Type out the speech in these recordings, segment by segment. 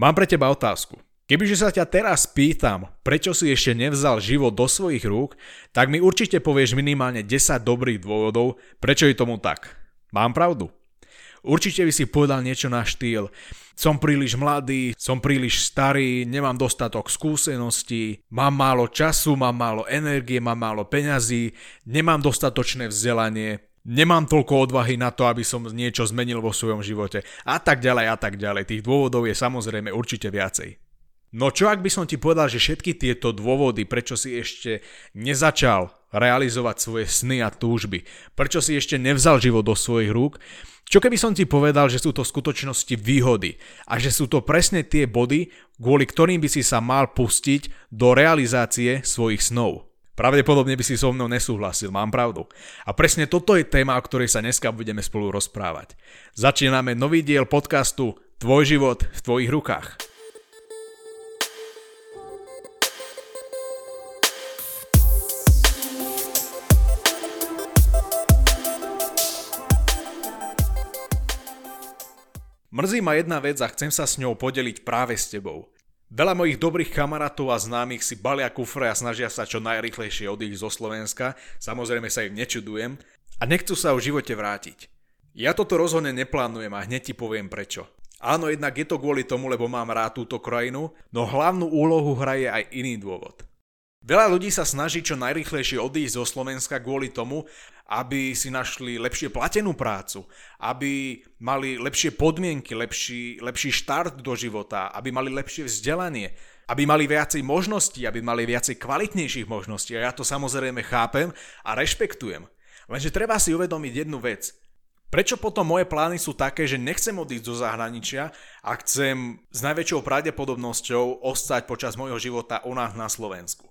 Mám pre teba otázku. Kebyže sa ťa teraz pýtam, prečo si ešte nevzal život do svojich rúk, tak mi určite povieš minimálne 10 dobrých dôvodov, prečo je tomu tak. Mám pravdu? Určite by si povedal niečo na štýl som príliš mladý, som príliš starý, nemám dostatok skúseností, mám málo času, mám málo energie, mám málo peňazí, nemám dostatočné vzdelanie, nemám toľko odvahy na to, aby som niečo zmenil vo svojom živote a tak ďalej a tak ďalej. Tých dôvodov je samozrejme určite viacej. No čo ak by som ti povedal, že všetky tieto dôvody, prečo si ešte nezačal realizovať svoje sny a túžby, prečo si ešte nevzal život do svojich rúk, čo keby som ti povedal, že sú to v skutočnosti výhody a že sú to presne tie body, kvôli ktorým by si sa mal pustiť do realizácie svojich snov. Pravdepodobne by si so mnou nesúhlasil, mám pravdu. A presne toto je téma, o ktorej sa dneska budeme spolu rozprávať. Začíname nový diel podcastu Tvoj život v tvojich rukách. Mrzí ma jedna vec a chcem sa s ňou podeliť práve s tebou. Veľa mojich dobrých kamarátov a známych si balia kufre a snažia sa čo najrychlejšie odísť zo Slovenska, samozrejme sa im nečudujem, a nechcú sa v živote vrátiť. Ja toto rozhodne neplánujem a hneď ti poviem prečo. Áno, jednak je to kvôli tomu, lebo mám rád túto krajinu, no hlavnú úlohu hraje aj iný dôvod. Veľa ľudí sa snaží čo najrychlejšie odísť zo Slovenska kvôli tomu, aby si našli lepšie platenú prácu, aby mali lepšie podmienky, lepší, lepší štart do života, aby mali lepšie vzdelanie, aby mali viacej možností, aby mali viacej kvalitnejších možností. A ja to samozrejme chápem a rešpektujem. Lenže treba si uvedomiť jednu vec. Prečo potom moje plány sú také, že nechcem odísť do zahraničia a chcem s najväčšou pravdepodobnosťou ostať počas môjho života u nás na Slovensku?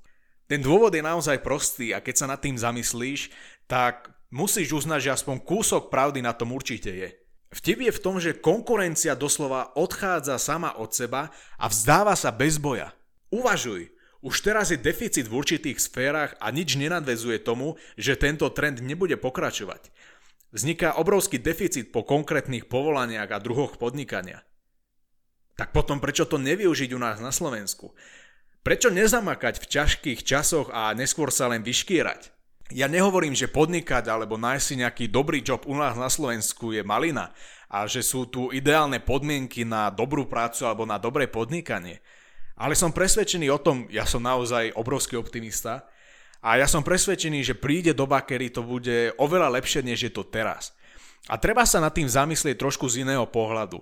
Ten dôvod je naozaj prostý a keď sa nad tým zamyslíš, tak musíš uznať, že aspoň kúsok pravdy na tom určite je. Vtip je v tom, že konkurencia doslova odchádza sama od seba a vzdáva sa bez boja. Uvažuj, už teraz je deficit v určitých sférach a nič nenadvezuje tomu, že tento trend nebude pokračovať. Vzniká obrovský deficit po konkrétnych povolaniach a druhoch podnikania. Tak potom prečo to nevyužiť u nás na Slovensku? Prečo nezamakať v ťažkých časoch a neskôr sa len vyškierať? Ja nehovorím, že podnikať alebo nájsť si nejaký dobrý job u nás na Slovensku je malina a že sú tu ideálne podmienky na dobrú prácu alebo na dobré podnikanie. Ale som presvedčený o tom, ja som naozaj obrovský optimista a ja som presvedčený, že príde doba, kedy to bude oveľa lepšie, než je to teraz. A treba sa nad tým zamyslieť trošku z iného pohľadu.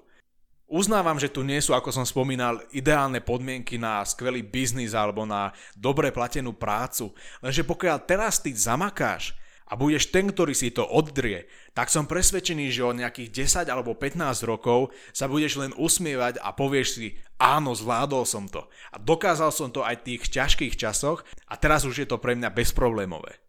Uznávam, že tu nie sú, ako som spomínal, ideálne podmienky na skvelý biznis alebo na dobre platenú prácu, lenže pokiaľ teraz ty zamakáš a budeš ten, ktorý si to oddrie, tak som presvedčený, že o nejakých 10 alebo 15 rokov sa budeš len usmievať a povieš si, áno, zvládol som to. A dokázal som to aj v tých ťažkých časoch a teraz už je to pre mňa bezproblémové.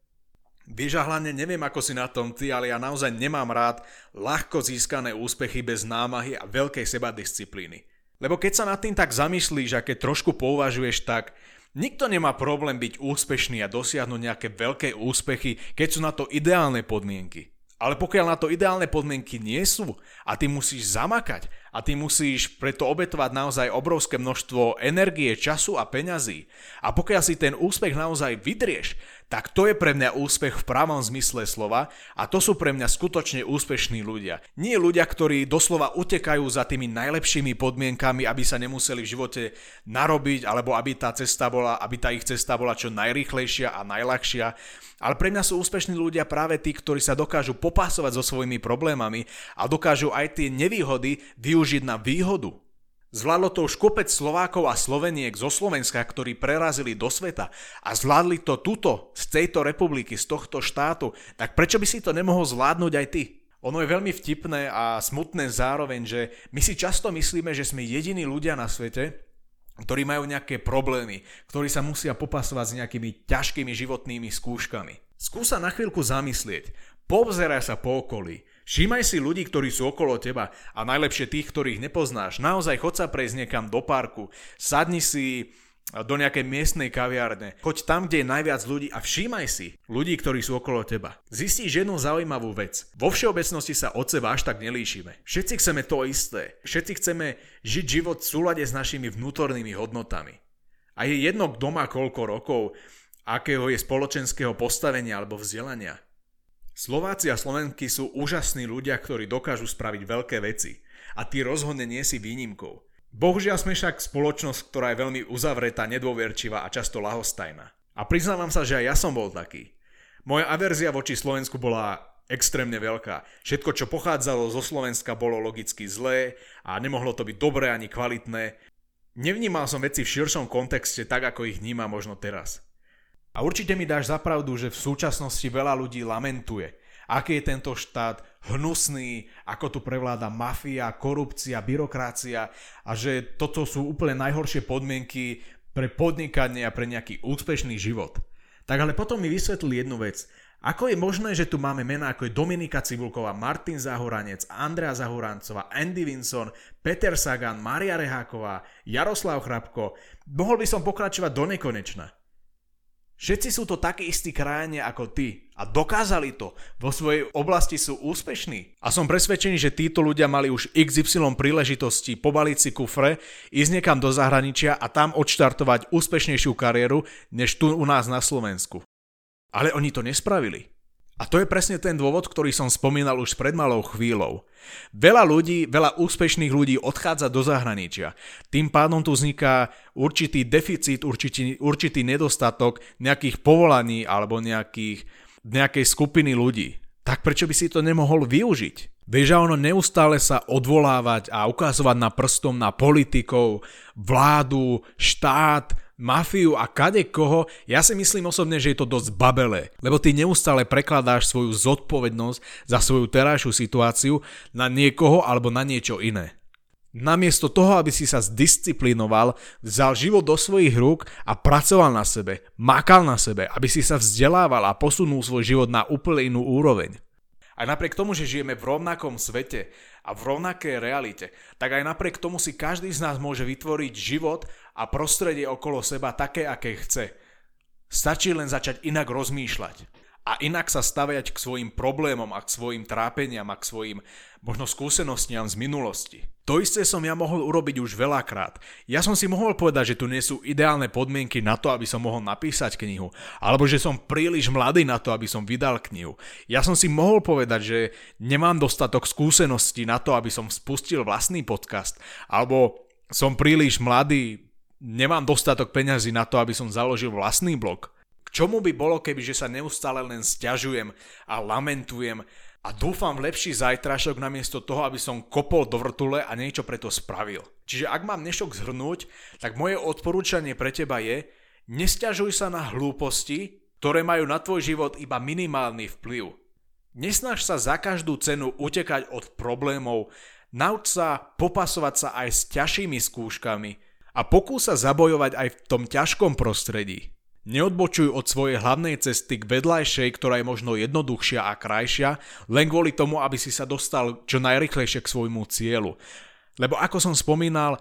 Vieš hlavne neviem ako si na tom ty, ale ja naozaj nemám rád ľahko získané úspechy bez námahy a veľkej sebadisciplíny. Lebo keď sa nad tým tak zamyslíš a keď trošku pouvažuješ tak, nikto nemá problém byť úspešný a dosiahnuť nejaké veľké úspechy, keď sú na to ideálne podmienky. Ale pokiaľ na to ideálne podmienky nie sú a ty musíš zamakať a ty musíš preto obetovať naozaj obrovské množstvo energie, času a peňazí a pokiaľ si ten úspech naozaj vydrieš, tak to je pre mňa úspech v pravom zmysle slova a to sú pre mňa skutočne úspešní ľudia. Nie ľudia, ktorí doslova utekajú za tými najlepšími podmienkami, aby sa nemuseli v živote narobiť, alebo aby tá cesta bola, aby tá ich cesta bola čo najrýchlejšia a najľahšia. Ale pre mňa sú úspešní ľudia práve tí, ktorí sa dokážu popasovať so svojimi problémami a dokážu aj tie nevýhody využiť na výhodu. Zvládlo to už kopec Slovákov a Sloveniek zo Slovenska, ktorí prerazili do sveta a zvládli to tuto, z tejto republiky, z tohto štátu, tak prečo by si to nemohol zvládnuť aj ty? Ono je veľmi vtipné a smutné zároveň, že my si často myslíme, že sme jediní ľudia na svete, ktorí majú nejaké problémy, ktorí sa musia popasovať s nejakými ťažkými životnými skúškami. Skúsa na chvíľku zamyslieť, povzeraj sa po okolí, Všímaj si ľudí, ktorí sú okolo teba a najlepšie tých, ktorých nepoznáš. Naozaj chod sa prejsť niekam do parku, sadni si do nejakej miestnej kaviárne. Choď tam, kde je najviac ľudí a všímaj si ľudí, ktorí sú okolo teba. Zistíš jednu zaujímavú vec. Vo všeobecnosti sa od seba až tak nelíšime. Všetci chceme to isté. Všetci chceme žiť život v súlade s našimi vnútornými hodnotami. A je jedno, kto má koľko rokov, akého je spoločenského postavenia alebo vzdelania. Slováci a Slovenky sú úžasní ľudia, ktorí dokážu spraviť veľké veci. A ty rozhodne nie si výnimkou. Bohužiaľ sme však spoločnosť, ktorá je veľmi uzavretá, nedôverčivá a často lahostajná. A priznávam sa, že aj ja som bol taký. Moja averzia voči Slovensku bola extrémne veľká. Všetko, čo pochádzalo zo Slovenska, bolo logicky zlé a nemohlo to byť dobré ani kvalitné. Nevnímal som veci v širšom kontexte tak, ako ich vníma možno teraz. A určite mi dáš zapravdu, že v súčasnosti veľa ľudí lamentuje, aký je tento štát hnusný, ako tu prevláda mafia, korupcia, byrokracia a že toto sú úplne najhoršie podmienky pre podnikanie a pre nejaký úspešný život. Tak ale potom mi vysvetlil jednu vec. Ako je možné, že tu máme mená ako je Dominika Cibulková, Martin Zahoranec, Andrea Zahorancová, Andy Vinson, Peter Sagan, Maria Reháková, Jaroslav Chrapko. Mohol by som pokračovať do nekonečna. Všetci sú to takí istí krajania ako ty a dokázali to. Vo svojej oblasti sú úspešní. A som presvedčený, že títo ľudia mali už XY príležitosti pobaliť si kufre, ísť niekam do zahraničia a tam odštartovať úspešnejšiu kariéru, než tu u nás na Slovensku. Ale oni to nespravili. A to je presne ten dôvod, ktorý som spomínal už pred malou chvíľou. Veľa ľudí, veľa úspešných ľudí odchádza do zahraničia. Tým pádom tu vzniká určitý deficit, určitý, určitý nedostatok nejakých povolaní alebo nejakých, nejakej skupiny ľudí. Tak prečo by si to nemohol využiť? Vieš, ono neustále sa odvolávať a ukazovať na prstom na politikov, vládu, štát, mafiu a kade koho, ja si myslím osobne, že je to dosť babelé, lebo ty neustále prekladáš svoju zodpovednosť za svoju terajšiu situáciu na niekoho alebo na niečo iné. Namiesto toho, aby si sa zdisciplinoval, vzal život do svojich rúk a pracoval na sebe, makal na sebe, aby si sa vzdelával a posunul svoj život na úplne inú úroveň. Aj napriek tomu, že žijeme v rovnakom svete a v rovnakej realite, tak aj napriek tomu si každý z nás môže vytvoriť život a prostredie okolo seba také, aké chce. Stačí len začať inak rozmýšľať a inak sa staviať k svojim problémom a k svojim trápeniam a k svojim možno skúsenostiam z minulosti. To isté som ja mohol urobiť už veľakrát. Ja som si mohol povedať, že tu nie sú ideálne podmienky na to, aby som mohol napísať knihu, alebo že som príliš mladý na to, aby som vydal knihu. Ja som si mohol povedať, že nemám dostatok skúseností na to, aby som spustil vlastný podcast, alebo som príliš mladý, nemám dostatok peňazí na to, aby som založil vlastný blog. K čomu by bolo, keby že sa neustále len stiažujem a lamentujem a dúfam v lepší zajtrašok namiesto toho, aby som kopol do vrtule a niečo preto spravil. Čiže ak mám dnešok zhrnúť, tak moje odporúčanie pre teba je, nestiažuj sa na hlúposti, ktoré majú na tvoj život iba minimálny vplyv. Nesnaž sa za každú cenu utekať od problémov, nauč sa popasovať sa aj s ťažšími skúškami a pokúsa zabojovať aj v tom ťažkom prostredí. Neodbočuj od svojej hlavnej cesty k vedľajšej, ktorá je možno jednoduchšia a krajšia, len kvôli tomu, aby si sa dostal čo najrychlejšie k svojmu cieľu. Lebo ako som spomínal,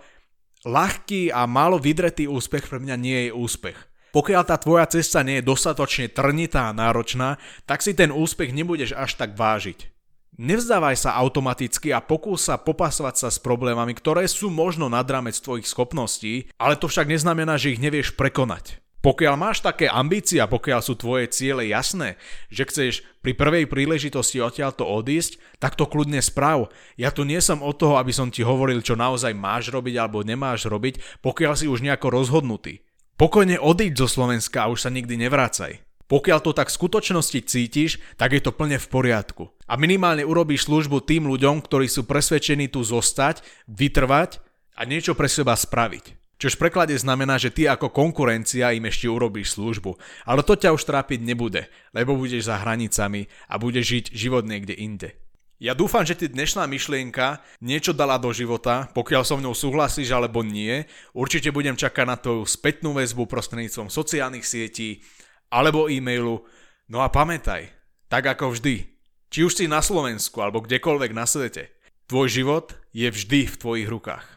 ľahký a málo vydretý úspech pre mňa nie je úspech. Pokiaľ tá tvoja cesta nie je dostatočne trnitá a náročná, tak si ten úspech nebudeš až tak vážiť. Nevzdávaj sa automaticky a pokús sa popasovať sa s problémami, ktoré sú možno nad rámec tvojich schopností, ale to však neznamená, že ich nevieš prekonať. Pokiaľ máš také ambície a pokiaľ sú tvoje ciele jasné, že chceš pri prvej príležitosti odtiaľto odísť, tak to kľudne sprav. Ja tu nie som od toho, aby som ti hovoril, čo naozaj máš robiť alebo nemáš robiť, pokiaľ si už nejako rozhodnutý. Pokojne odíď zo Slovenska a už sa nikdy nevrácaj. Pokiaľ to tak v skutočnosti cítiš, tak je to plne v poriadku. A minimálne urobíš službu tým ľuďom, ktorí sú presvedčení tu zostať, vytrvať a niečo pre seba spraviť. Čož v preklade znamená, že ty ako konkurencia im ešte urobíš službu. Ale to ťa už trápiť nebude, lebo budeš za hranicami a budeš žiť život niekde inde. Ja dúfam, že ti dnešná myšlienka niečo dala do života, pokiaľ so mnou súhlasíš alebo nie. Určite budem čakať na tvoju spätnú väzbu prostredníctvom sociálnych sietí alebo e-mailu. No a pamätaj, tak ako vždy, či už si na Slovensku alebo kdekoľvek na svete, tvoj život je vždy v tvojich rukách.